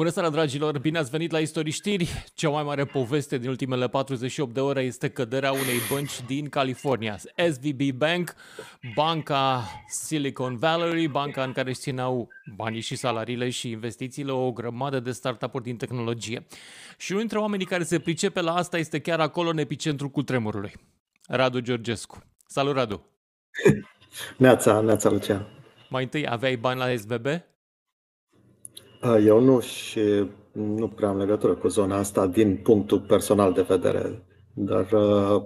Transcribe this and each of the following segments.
Bună seara, dragilor! Bine ați venit la Istorii Știri. Cea mai mare poveste din ultimele 48 de ore este căderea unei bănci din California. SVB Bank, banca Silicon Valley, banca în care își țineau banii și salariile și investițiile o grămadă de startup-uri din tehnologie. Și unul dintre oamenii care se pricepe la asta este chiar acolo în epicentrul cutremurului. Radu Georgescu. Salut, Radu! Neața, neața, Lucian. Mai întâi, aveai bani la SVB? Eu nu și nu prea am legătură cu zona asta din punctul personal de vedere, dar uh,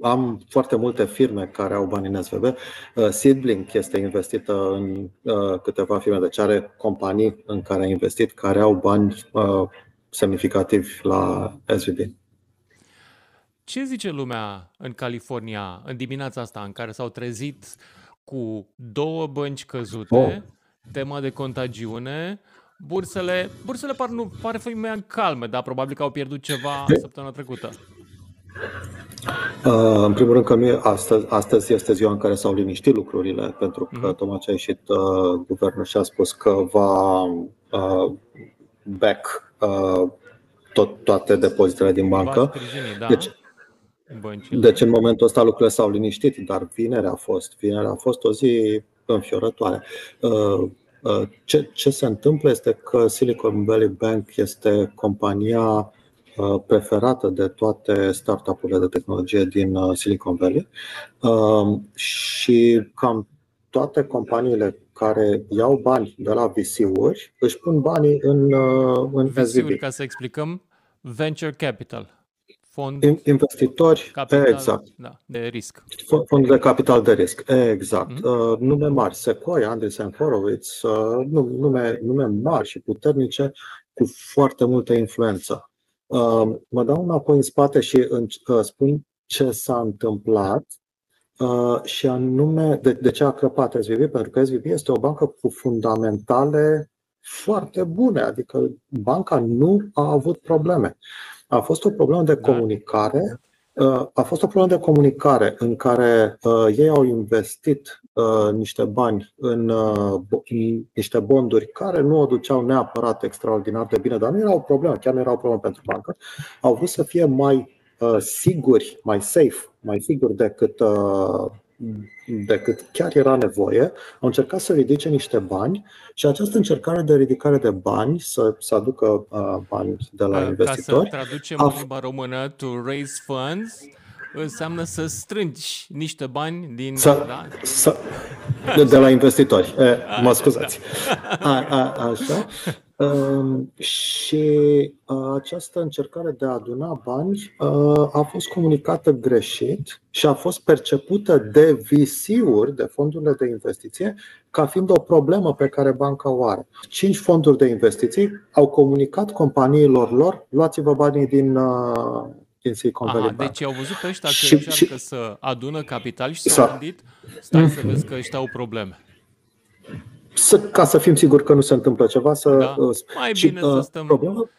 am foarte multe firme care au bani în SVB. Uh, Seedlink este investită în uh, câteva firme, deci are companii în care a investit care au bani uh, semnificativi la SVB. Ce zice lumea în California în dimineața asta în care s-au trezit cu două bănci căzute, oh. tema de contagiune, bursele, bursele par, nu, pare fi mai calme, dar probabil că au pierdut ceva de... săptămâna trecută. Uh, în primul rând că nu e astăzi, astăzi este ziua în care s-au liniștit lucrurile, pentru că mm-hmm. tocmai ce a ieșit uh, guvernul și a spus că va uh, back uh, tot, toate depozitele din bancă. Da? Deci, Băncile. Deci în momentul ăsta lucrurile s-au liniștit, dar vinerea a fost, vinerea a fost o zi înfiorătoare. Uh, uh, ce, ce se întâmplă este că Silicon Valley Bank este compania uh, preferată de toate startup-urile de tehnologie din Silicon Valley. Și cam toate companiile care iau bani de la VC-uri își pun banii în, în VC-uri, ca să explicăm, venture capital fond investitori capital, exact. da, de risc. Fond de capital de risc, exact. Mm-hmm. Uh, nume mari, Sequoia, Andreessen Horowitz, uh, nume, nume mari și puternice cu foarte multă influență. Uh, mă dau înapoi în spate și uh, spun ce s-a întâmplat uh, și anume de, de ce a crăpat SVB, pentru că SVB este o bancă cu fundamentale foarte bune, adică banca nu a avut probleme. A fost o problemă de da. comunicare. Uh, a fost o problemă de comunicare în care uh, ei au investit uh, niște bani în, uh, în niște bonduri care nu o duceau neapărat extraordinar de bine, dar nu erau probleme, chiar nu erau probleme pentru bancă. Au vrut să fie mai uh, siguri, mai safe, mai siguri decât uh, decât chiar era nevoie, au încercat să ridice niște bani și această încercare de ridicare de bani, să, să aducă uh, bani de la investitori. Ca să traducem a... în limba română, to raise funds, înseamnă să strângi niște bani din. Să, da? să, de, de la investitori. E, mă scuzați. A, a, așa. Um, și uh, această încercare de a aduna bani uh, a fost comunicată greșit și a fost percepută de VC-uri, de fondurile de investiție, ca fiind o problemă pe care banca o are. Cinci fonduri de investiții au comunicat companiilor lor, luați-vă banii din, uh, din Silicon Valley Aha, Bank. Deci au văzut pe ăștia că și, încearcă și, să adună capital și s-au gândit, stai să vezi că ăștia au probleme să, ca să fim siguri că nu se întâmplă ceva. Să, da. Uh, Mai și, bine uh, să stăm. Problema,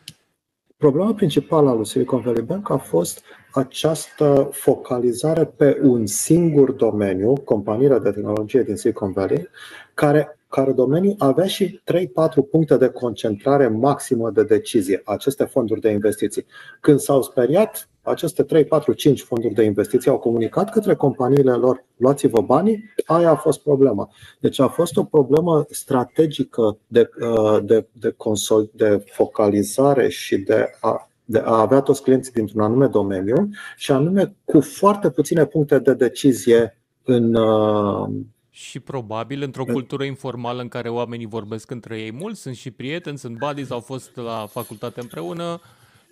problema principală a lui Silicon Valley Bank a fost această focalizare pe un singur domeniu, companiile de tehnologie din Silicon Valley, care, care domeniu avea și 3-4 puncte de concentrare maximă de decizie, aceste fonduri de investiții. Când s-au speriat, aceste 3, 4, 5 fonduri de investiții au comunicat către companiile lor, luați-vă banii, aia a fost problema. Deci a fost o problemă strategică de, uh, de, de, consol, de focalizare și de a, de a avea toți clienții dintr-un anume domeniu și anume cu foarte puține puncte de decizie în, uh, și probabil într-o cultură informală în care oamenii vorbesc între ei mult, sunt și prieteni, sunt buddies, au fost la facultate împreună,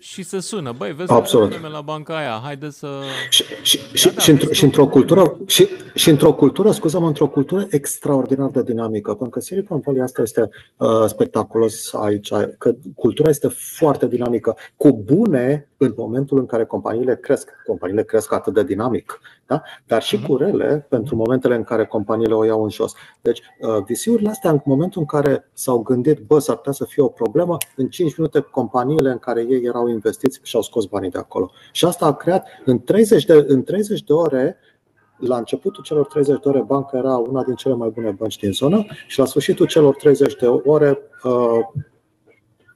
și se sună. Băi, vezi Absolut. că la banca aia, haide să... Și, și, da, și, da, și, într- și într-o cultură, și, și într-o cultură, scuză-mă, într-o cultură extraordinar de dinamică, pentru că Silicon Valley asta este uh, spectaculos aici, că cultura este foarte dinamică, cu bune în momentul în care companiile cresc. Companiile cresc atât de dinamic, da? dar și mhm. cu rele pentru momentele în care companiile o iau în jos. Deci, uh, visiurile astea, în momentul în care s-au gândit, bă, s-ar putea să fie o problemă, în 5 minute companiile în care ei erau investiți și-au scos banii de acolo. Și asta a creat în 30 de, în 30 de ore la începutul celor 30 de ore, banca era una din cele mai bune bănci din zonă și la sfârșitul celor 30 de ore uh,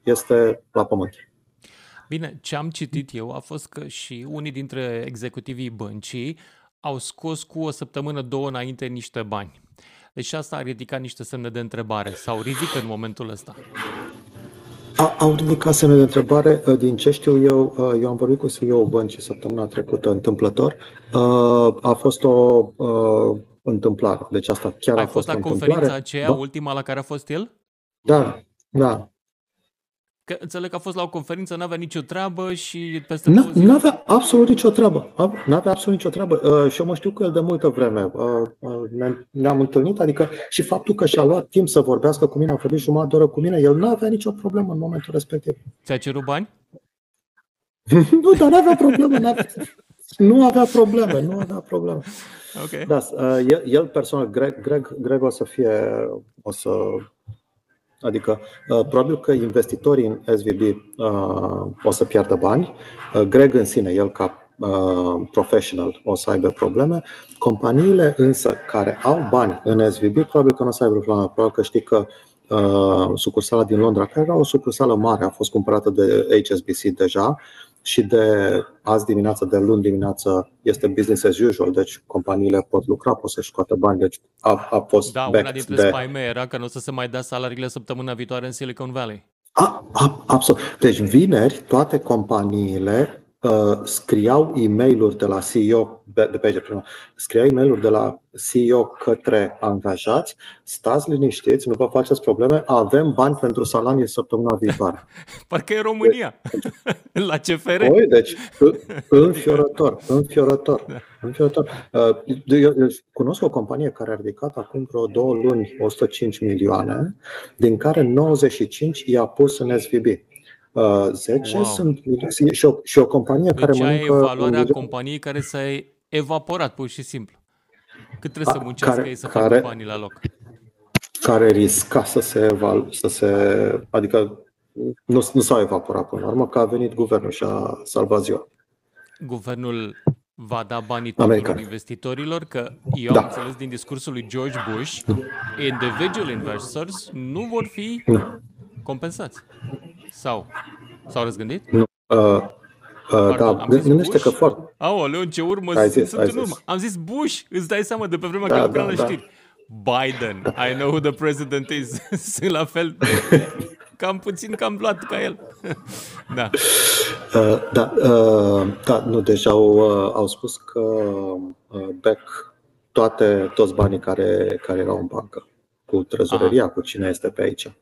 este la pământ. Bine, ce am citit eu a fost că și unii dintre executivii băncii au scos cu o săptămână, două înainte niște bani. Deci asta a ridicat niște semne de întrebare sau ridică în momentul ăsta. A, au ridicat semne de întrebare. Uh, din ce știu eu, uh, eu am vorbit cu CEO băncii săptămâna trecută întâmplător. Uh, a fost o întâmplare. Deci asta chiar Ai a fost fost la conferința aceea, ultima la care a fost el? Da, da. Că înțeleg că a fost la o conferință, n-avea nicio treabă și peste Nu Nu avea absolut nicio treabă. Nu avea absolut nicio treabă. Uh, și eu mă știu cu el de multă vreme. Uh, uh, ne-am întâlnit, adică și faptul că și-a luat timp să vorbească cu mine, a vorbit jumătate de oră cu mine, el nu avea nicio problemă în momentul respectiv. Ți-a cerut bani? nu, dar nu avea probleme. N-avea... Nu avea probleme, nu avea probleme. Okay. Da, uh, el, el personal, Greg, Greg, Greg o să fie, o să Adică, uh, probabil că investitorii în SVB uh, o să piardă bani. Uh, Greg în sine, el ca professional, o să aibă probleme. Companiile însă care au bani în SVB, probabil că nu o să aibă probleme. Probabil că știi că sucursala din Londra, care era o sucursală mare, a fost cumpărată de HSBC deja și de azi dimineață, de luni dimineață, este business as usual, deci companiile pot lucra, pot să-și scoată bani, deci a, a fost Da, una dintre de... spaime era că nu o să se mai dea salariile săptămâna viitoare în Silicon Valley. A, a, absolut. Deci vineri toate companiile uh, scriau e mail de la CEO, de, de pe primul, scriau e mail de la CEO către angajați, stați liniștiți, nu vă faceți probleme, avem bani pentru salarii săptămâna viitoare. Parcă e România, deci, la CFR. Oi, deci, înfiorător, înfiorător, da. înfiorător. Uh, eu, eu cunosc o companie care a ridicat acum vreo două luni 105 milioane, din care 95 i-a pus în SVB. 10 wow. sunt și o, și o companie deci care mănâncă... evaluarea un... companiei care s-a evaporat, pur și simplu. Cât trebuie A, să muncească care, ei să care, facă banii la loc? Care risca să se evalu, să se... Adică nu, nu s-a evaporat până la urmă, că a venit guvernul și a salvat ziua. Guvernul va da banii tuturor American. investitorilor, că eu da. am înțeles din discursul lui George Bush, individual investors nu vor fi compensați. Sau? S-au răzgândit? Nu. Uh, uh, Pardon, da, gândește că foarte... Aoleu, ce urmă ai zis, sunt ai în urmă. Zis. Am zis Bush, îți dai seama de pe vremea da, că lucram da, la da. știri. Biden, I know who the president is. sunt la fel cam puțin cam luat ca el. da. Uh, da, uh, da, nu, deja au, uh, au spus că uh, back toate, toți banii care, care erau în bancă cu trezoreria, Aha. cu cine este pe aici.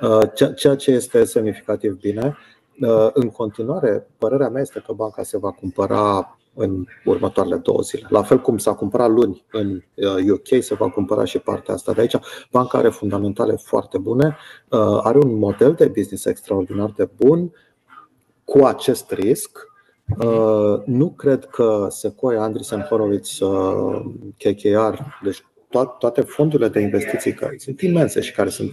Uh, ceea ce este semnificativ bine. Uh, în continuare, părerea mea este că banca se va cumpăra în următoarele două zile. La fel cum s-a cumpărat luni în UK, uh, se va cumpăra și partea asta de aici. Banca are fundamentale foarte bune, are un model de business extraordinar de bun cu acest risc. Nu cred că Sequoia, Andreessen Horowitz, KKR, deci toate fondurile de investiții care sunt imense și care sunt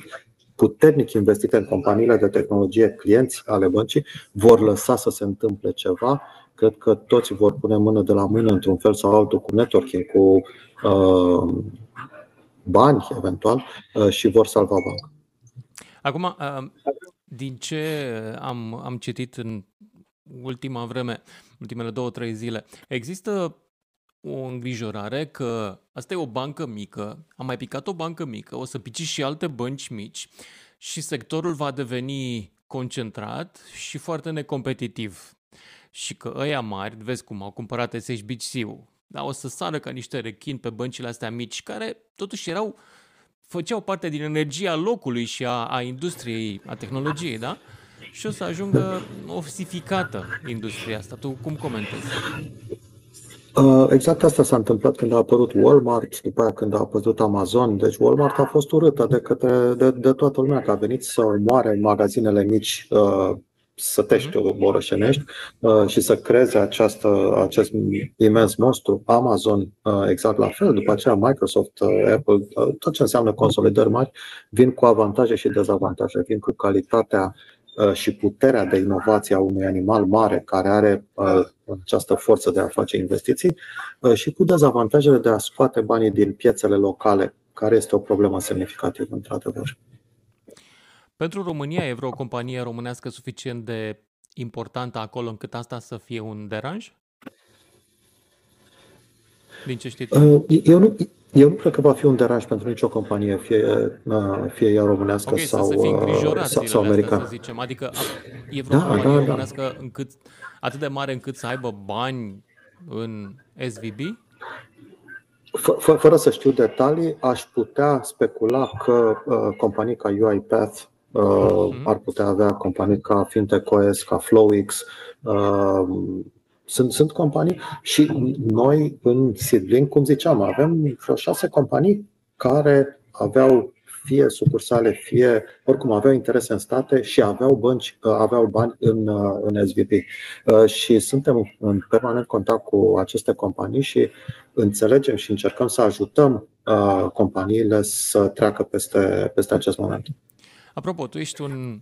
puternic investite în companiile de tehnologie, clienți ale băncii, vor lăsa să se întâmple ceva. Cred că toți vor pune mână de la mână într-un fel sau altul cu networking, cu uh, bani eventual uh, și vor salva banca. Acum, uh, din ce am, am citit în ultima vreme, ultimele două, trei zile, există o îngrijorare că asta e o bancă mică, am mai picat o bancă mică, o să pici și alte bănci mici și sectorul va deveni concentrat și foarte necompetitiv. Și că ăia mari, vezi cum au cumpărat SHBC-ul, da, o să sară ca niște rechini pe băncile astea mici, care totuși erau, făceau parte din energia locului și a, a industriei, a tehnologiei, da? Și o să ajungă osificată industria asta. Tu cum comentezi? Uh, exact asta s-a întâmplat când a apărut Walmart, după aia când a apărut Amazon. Deci Walmart a fost urâtă de, către, de, de toată lumea, că a venit să omoare magazinele mici uh, sătești mhm. orășenești uh, și să creeze această, acest imens monstru. Amazon exact la fel, după aceea Microsoft, Apple, tot ce înseamnă consolidări mari, vin cu avantaje și dezavantaje, vin cu calitatea Uh, și puterea de inovație a unui animal mare care are uh, această forță de a face investiții uh, și cu dezavantajele de a scoate banii din piețele locale, care este o problemă semnificativă, într-adevăr. Pentru România e vreo companie românească suficient de importantă acolo încât asta să fie un deranj? Din ce știți uh, Eu nu, eu nu cred că va fi un deranj pentru nicio companie, fie, uh, fie ea românească okay, sau, uh, sau, sau americană. Să zicem. Adică e vreo da, companie da, da. românească da. încât, atât de mare încât să aibă bani în SVB? F- fără să știu detalii, aș putea specula că uh, companii ca UiPath uh, mm-hmm. ar putea avea companii ca FintechOS, ca FlowX, uh, sunt, sunt companii și noi în Seedlink, cum ziceam, avem vreo șase companii care aveau fie sucursale, fie oricum aveau interese în state și aveau bănci, aveau bani în, în SVP. Și suntem în permanent contact cu aceste companii și înțelegem și încercăm să ajutăm companiile să treacă peste, peste acest moment. Apropo, tu ești un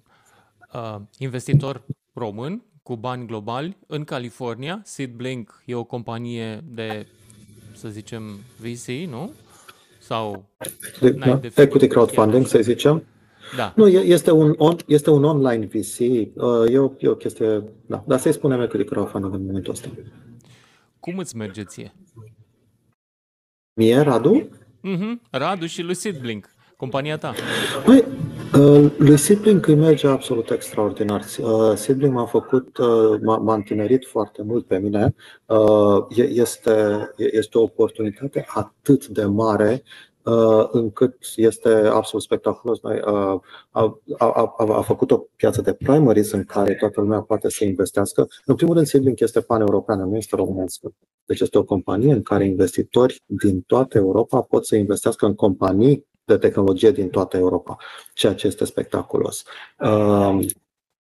uh, investitor român cu bani globali în California. SeedBlink e o companie de, să zicem, VC, nu? Sau de, da, de equity crowdfunding, să zicem. Da. Nu, este un, on, este un online VC, uh, e o, e o chestie, da, dar să-i spunem equity crowdfunding în momentul ăsta. Cum îți merge ție? Mie, Radu? Mm-hmm, Radu și lui SeedBlink, compania ta. Păi, Uh, lui Sibling îi merge absolut extraordinar. Uh, Sibling m-a făcut, uh, m-a întinerit foarte mult pe mine. Este, este o oportunitate atât de mare încât este absolut spectaculos. Noi, a, a, a, a făcut o piață de primaries în care toată lumea poate să investească. În primul rând, Sibling este pan-europeană, nu este românească. Deci este o companie în care investitori din toată Europa pot să investească în companii de tehnologie din toată Europa, ceea ce este spectaculos.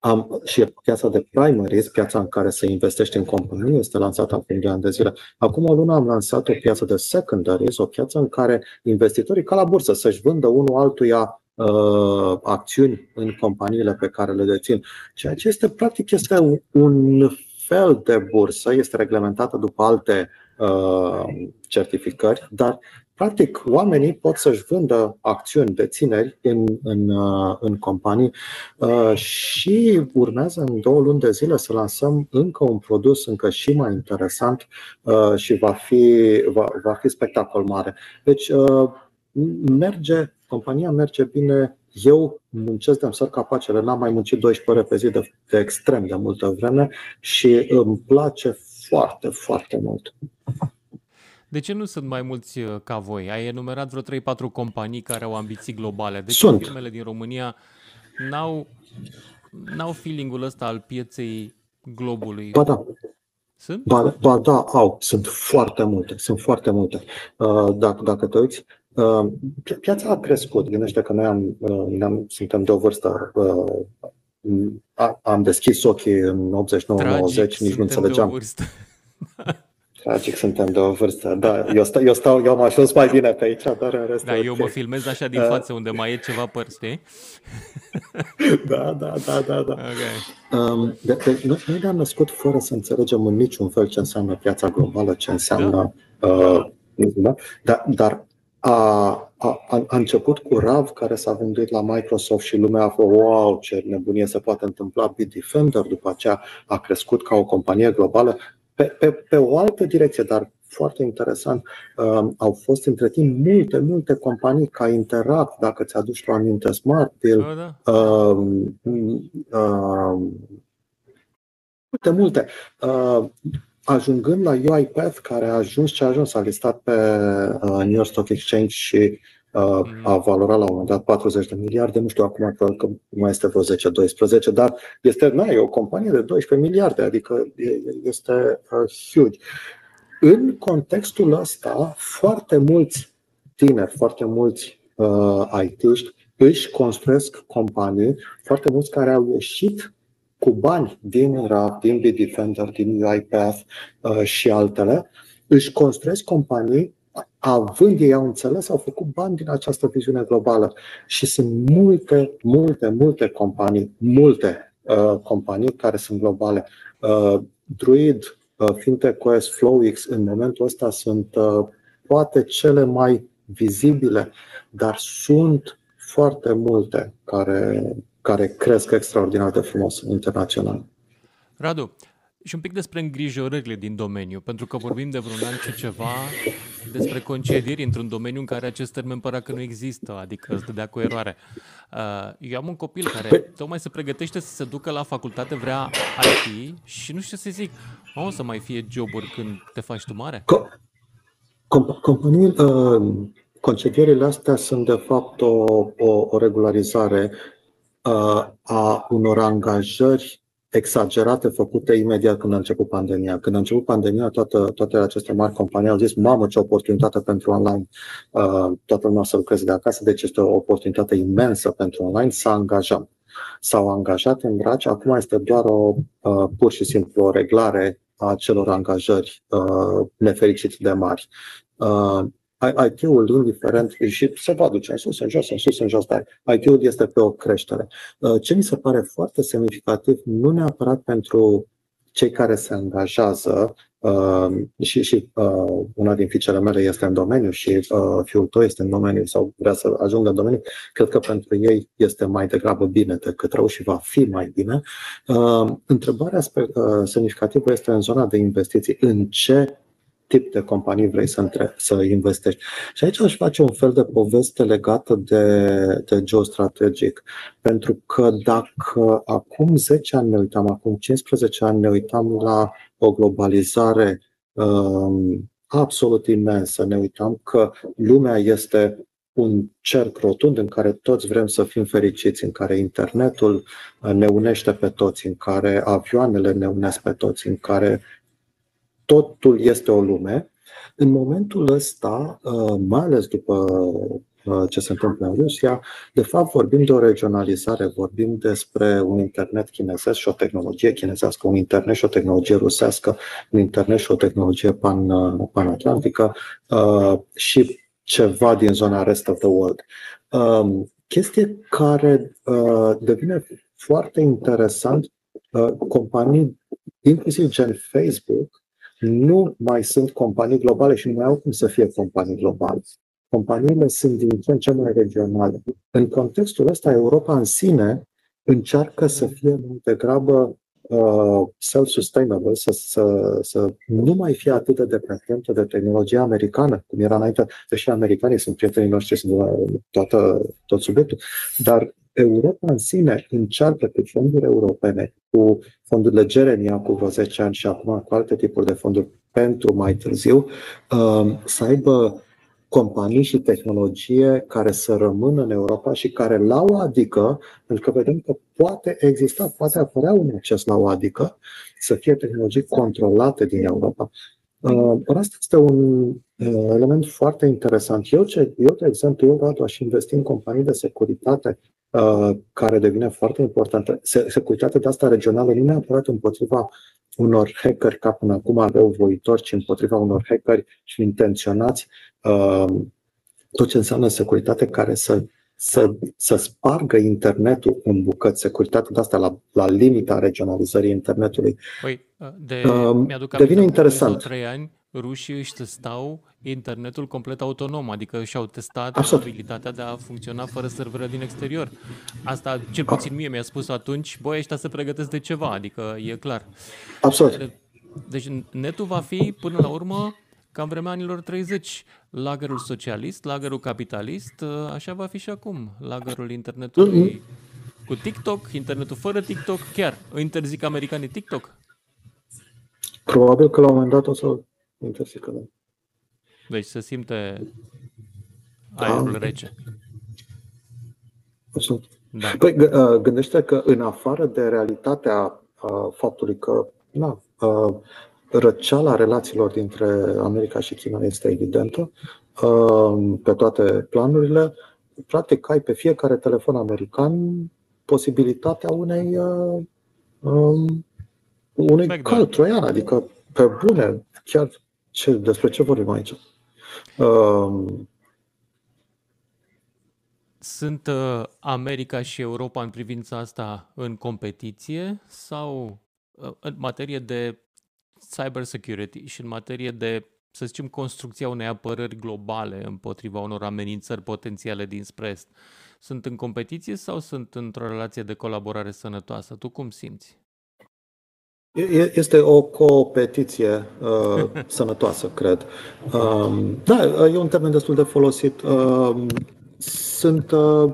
Um, am, și piața de primaries, piața în care se investește în companii, este lansată acum 2 ani de zile. Acum o lună am lansat o piață de secondaries, o piață în care investitorii, ca la bursă, să-și vândă unul altuia uh, acțiuni în companiile pe care le dețin. Ceea ce este, practic, este un fel de bursă, este reglementată după alte uh, certificări, dar Practic, oamenii pot să-și vândă acțiuni de țineri în, în, uh, în companii uh, și urmează în două luni de zile să lansăm încă un produs încă și mai interesant uh, și va fi, va, va fi spectacol mare. Deci, merge, compania merge bine. Eu muncesc de-am săr capacele, n-am mai muncit 12 ore pe zi de, de extrem de multă vreme și îmi place foarte, foarte mult. De ce nu sunt mai mulți uh, ca voi? Ai enumerat vreo 3-4 companii care au ambiții globale. De ce sunt. firmele din România n-au, n-au feeling-ul ăsta al pieței globului? Ba da. Sunt? Ba, ba da, au. Sunt foarte multe. Sunt foarte multe. Uh, dacă, dacă te uiți, uh, piața a crescut. Gândește că noi am, am, suntem de o vârstă am deschis ochii în 89-90, nici nu înțelegeam. Tragic, suntem de o vârstă. Da, eu, stau, eu, stau, eu am ajuns mai bine pe aici, dar în rest. Da, eu mă filmez așa din față unde mai e ceva păr, știi? da, da, da, da. da. Okay. Um, de, de, noi ne-am născut fără să înțelegem în niciun fel ce înseamnă piața globală, ce înseamnă. Da. Uh, da? Da, dar a, a, a început cu RAV, care s-a vândut la Microsoft și lumea a fost, wow, ce nebunie se poate întâmpla, Bitdefender, după aceea a crescut ca o companie globală pe, pe, pe o altă direcție, dar foarte interesant, uh, au fost între timp multe, multe companii ca Interact, dacă ți-aduci o aminte, Smartbill, oh, da. uh, uh, multe, multe. Uh, ajungând la UiPath, care a ajuns ce a ajuns, a listat pe uh, New York Stock Exchange și Uh, a valorat la un moment dat 40 de miliarde, nu știu acum că mai este vreo 10-12, dar este, na, e o companie de 12 miliarde, adică este uh, huge. În contextul ăsta, foarte mulți tineri, foarte mulți uh, IT-ști își construiesc companii, foarte mulți care au ieșit cu bani din RAP, din Bitdefender, din UiPath uh, și altele, își construiesc companii având ei au înțeles, au făcut bani din această viziune globală. Și sunt multe, multe, multe companii, multe uh, companii care sunt globale. Uh, Druid, uh, FintechOS, FlowX, în momentul ăsta sunt uh, poate cele mai vizibile, dar sunt foarte multe care, care cresc extraordinar de frumos internațional. Radu, și un pic despre îngrijorările din domeniu, pentru că vorbim de vreun an și ceva despre concedieri într-un domeniu în care acest termen părea că nu există, adică îți dădea cu eroare. Uh, eu am un copil care păi- tocmai se pregătește să se ducă la facultate, vrea IT și nu știu ce să zic, o să mai fie joburi când te faci tu mare? Co- com- companii, uh, concedierile astea sunt de fapt o, o, o regularizare uh, a unor angajări exagerate făcute imediat când a început pandemia. Când a început pandemia, toată, toate aceste mari companii au zis, mamă, ce oportunitate pentru online. Uh, toată lumea să lucreze de acasă, deci este o oportunitate imensă pentru online să angajăm. S-au angajat în dragi, acum este doar o, uh, pur și simplu o reglare a celor angajări uh, nefericite de mari. Uh, IT-ul, indiferent, și se va duce în sus, în jos, în sus, în jos, dar IT-ul este pe o creștere. Uh, ce mi se pare foarte semnificativ, nu neapărat pentru cei care se angajează, uh, și, și uh, una din fiicele mele este în domeniu și uh, fiul tău este în domeniu sau vrea să ajungă în domeniu, cred că pentru ei este mai degrabă bine decât rău și va fi mai bine. Uh, întrebarea uh, semnificativă este în zona de investiții. În ce tip de companii vrei să, între, să investești. Și aici aș face un fel de poveste legată de, de geostrategic. Pentru că dacă acum 10 ani ne uitam, acum 15 ani ne uitam la o globalizare um, absolut imensă, ne uitam că lumea este un cerc rotund în care toți vrem să fim fericiți, în care internetul ne unește pe toți, în care avioanele ne unesc pe toți, în care totul este o lume. În momentul ăsta, uh, mai ales după uh, ce se întâmplă în Rusia, de fapt vorbim de o regionalizare, vorbim despre un internet chinezesc și o tehnologie chinezească, un internet și o tehnologie rusească, un internet și o tehnologie pan, uh, panatlantică și ceva din zona rest of the world. Um, chestie care devine foarte interesant, companii, inclusiv gen Facebook, nu mai sunt companii globale și nu mai au cum să fie companii globale. Companiile sunt din ce în ce mai regionale. În contextul ăsta, Europa în sine încearcă să fie mai degrabă uh, self-sustainable, să, să, să nu mai fie atât de dependentă de tehnologia americană, cum era înainte, deși americanii sunt prietenii noștri, sunt toată, tot subiectul, dar Europa în sine încearcă cu fonduri europene, cu fondurile Gerenia cu vreo 10 ani și acum cu alte tipuri de fonduri pentru mai târziu, um, să aibă companii și tehnologie care să rămână în Europa și care la o adică, pentru că vedem că poate exista, poate apărea un acces la o adică, să fie tehnologii controlate din Europa. Uh, asta este un uh, element foarte interesant. Eu, ce, eu de exemplu, eu, Radu, aș investi în companii de securitate Uh, care devine foarte importantă. Securitatea de asta regională nu neapărat împotriva unor hackeri ca până acum aveau voitori, ci împotriva unor hackeri și intenționați uh, tot ce înseamnă securitate care să, să, să spargă internetul în bucăți, securitatea de asta la, la limita regionalizării internetului. Păi, de, uh, mi-aduc devine interesant. Trei ani rușii își testau internetul complet autonom, adică și-au testat Absolut. abilitatea de a funcționa fără servere din exterior. Asta, cel puțin mie mi-a spus atunci, băi, ăștia se pregătesc de ceva, adică e clar. Absolut. Deci netul va fi, până la urmă, ca în vremea anilor 30, lagărul socialist, lagărul capitalist, așa va fi și acum, lagărul internetului mm-hmm. cu TikTok, internetul fără TikTok, chiar interzic americanii TikTok? Probabil că la un moment dat o să interzică, da. Deci se simte aerul da. rece. Așa. Da. Păi uh, gândește că în afară de realitatea uh, faptului că na, uh, răceala relațiilor dintre America și China este evidentă pe toate planurile, practic ai pe fiecare telefon american posibilitatea unei um, unui cal troian, adică pe bune, chiar ce, despre ce vorbim aici? Um, Sunt uh, America și Europa în privința asta în competiție sau uh, în materie de cyber security și în materie de să zicem, construcția unei apărări globale împotriva unor amenințări potențiale din spre est, sunt în competiție sau sunt într-o relație de colaborare sănătoasă? Tu cum simți? Este o competiție uh, sănătoasă, cred. Uh, da, e un termen destul de folosit. Uh, sunt uh,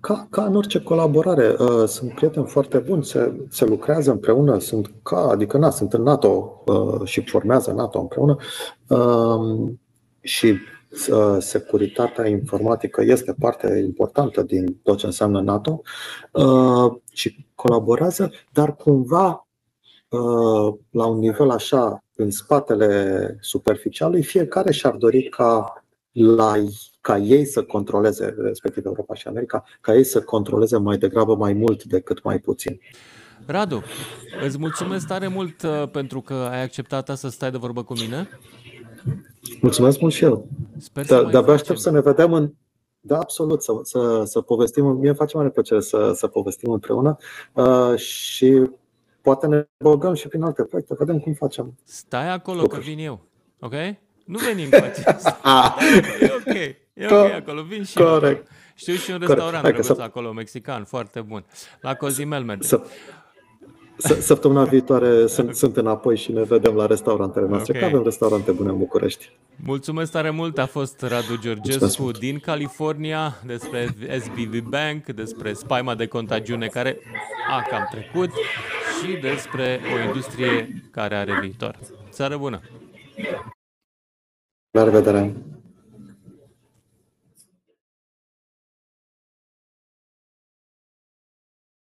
ca, ca în orice colaborare, uh, sunt prieteni foarte buni, se, se lucrează împreună, sunt ca, adică na, sunt în NATO uh, și formează NATO împreună uh, și uh, securitatea informatică este parte importantă din tot ce înseamnă NATO uh, și colaborează, dar cumva uh, la un nivel așa, în spatele superficialului, fiecare și-ar dori ca la ca ei să controleze, respectiv Europa și America, ca ei să controleze mai degrabă mai mult decât mai puțin. Radu, îți mulțumesc tare mult uh, pentru că ai acceptat să stai de vorbă cu mine. Mulțumesc mult și eu. Sper să De-abia aștept să ne vedem în, da, absolut, să, să, să povestim. Mie îmi face mare plăcere să, să povestim împreună uh, și poate ne băgăm și prin alte proiecte, vedem cum facem. Stai acolo lucruri. că vin eu, ok? Nu venim cu acesta. e ok, e ok acolo, vin și Corect. Eu. Știu și un restaurant drăguț să... acolo, mexican, foarte bun. La Cozimel merge. Să... Săptămâna viitoare sunt, sunt înapoi și ne vedem la restaurantele noastre, okay. că avem restaurante bune în București. Mulțumesc tare mult, a fost Radu Georgescu din California despre SBV Bank, despre spaima de contagiune care a cam trecut și despre o industrie care are viitor. Seară bună! La revedere!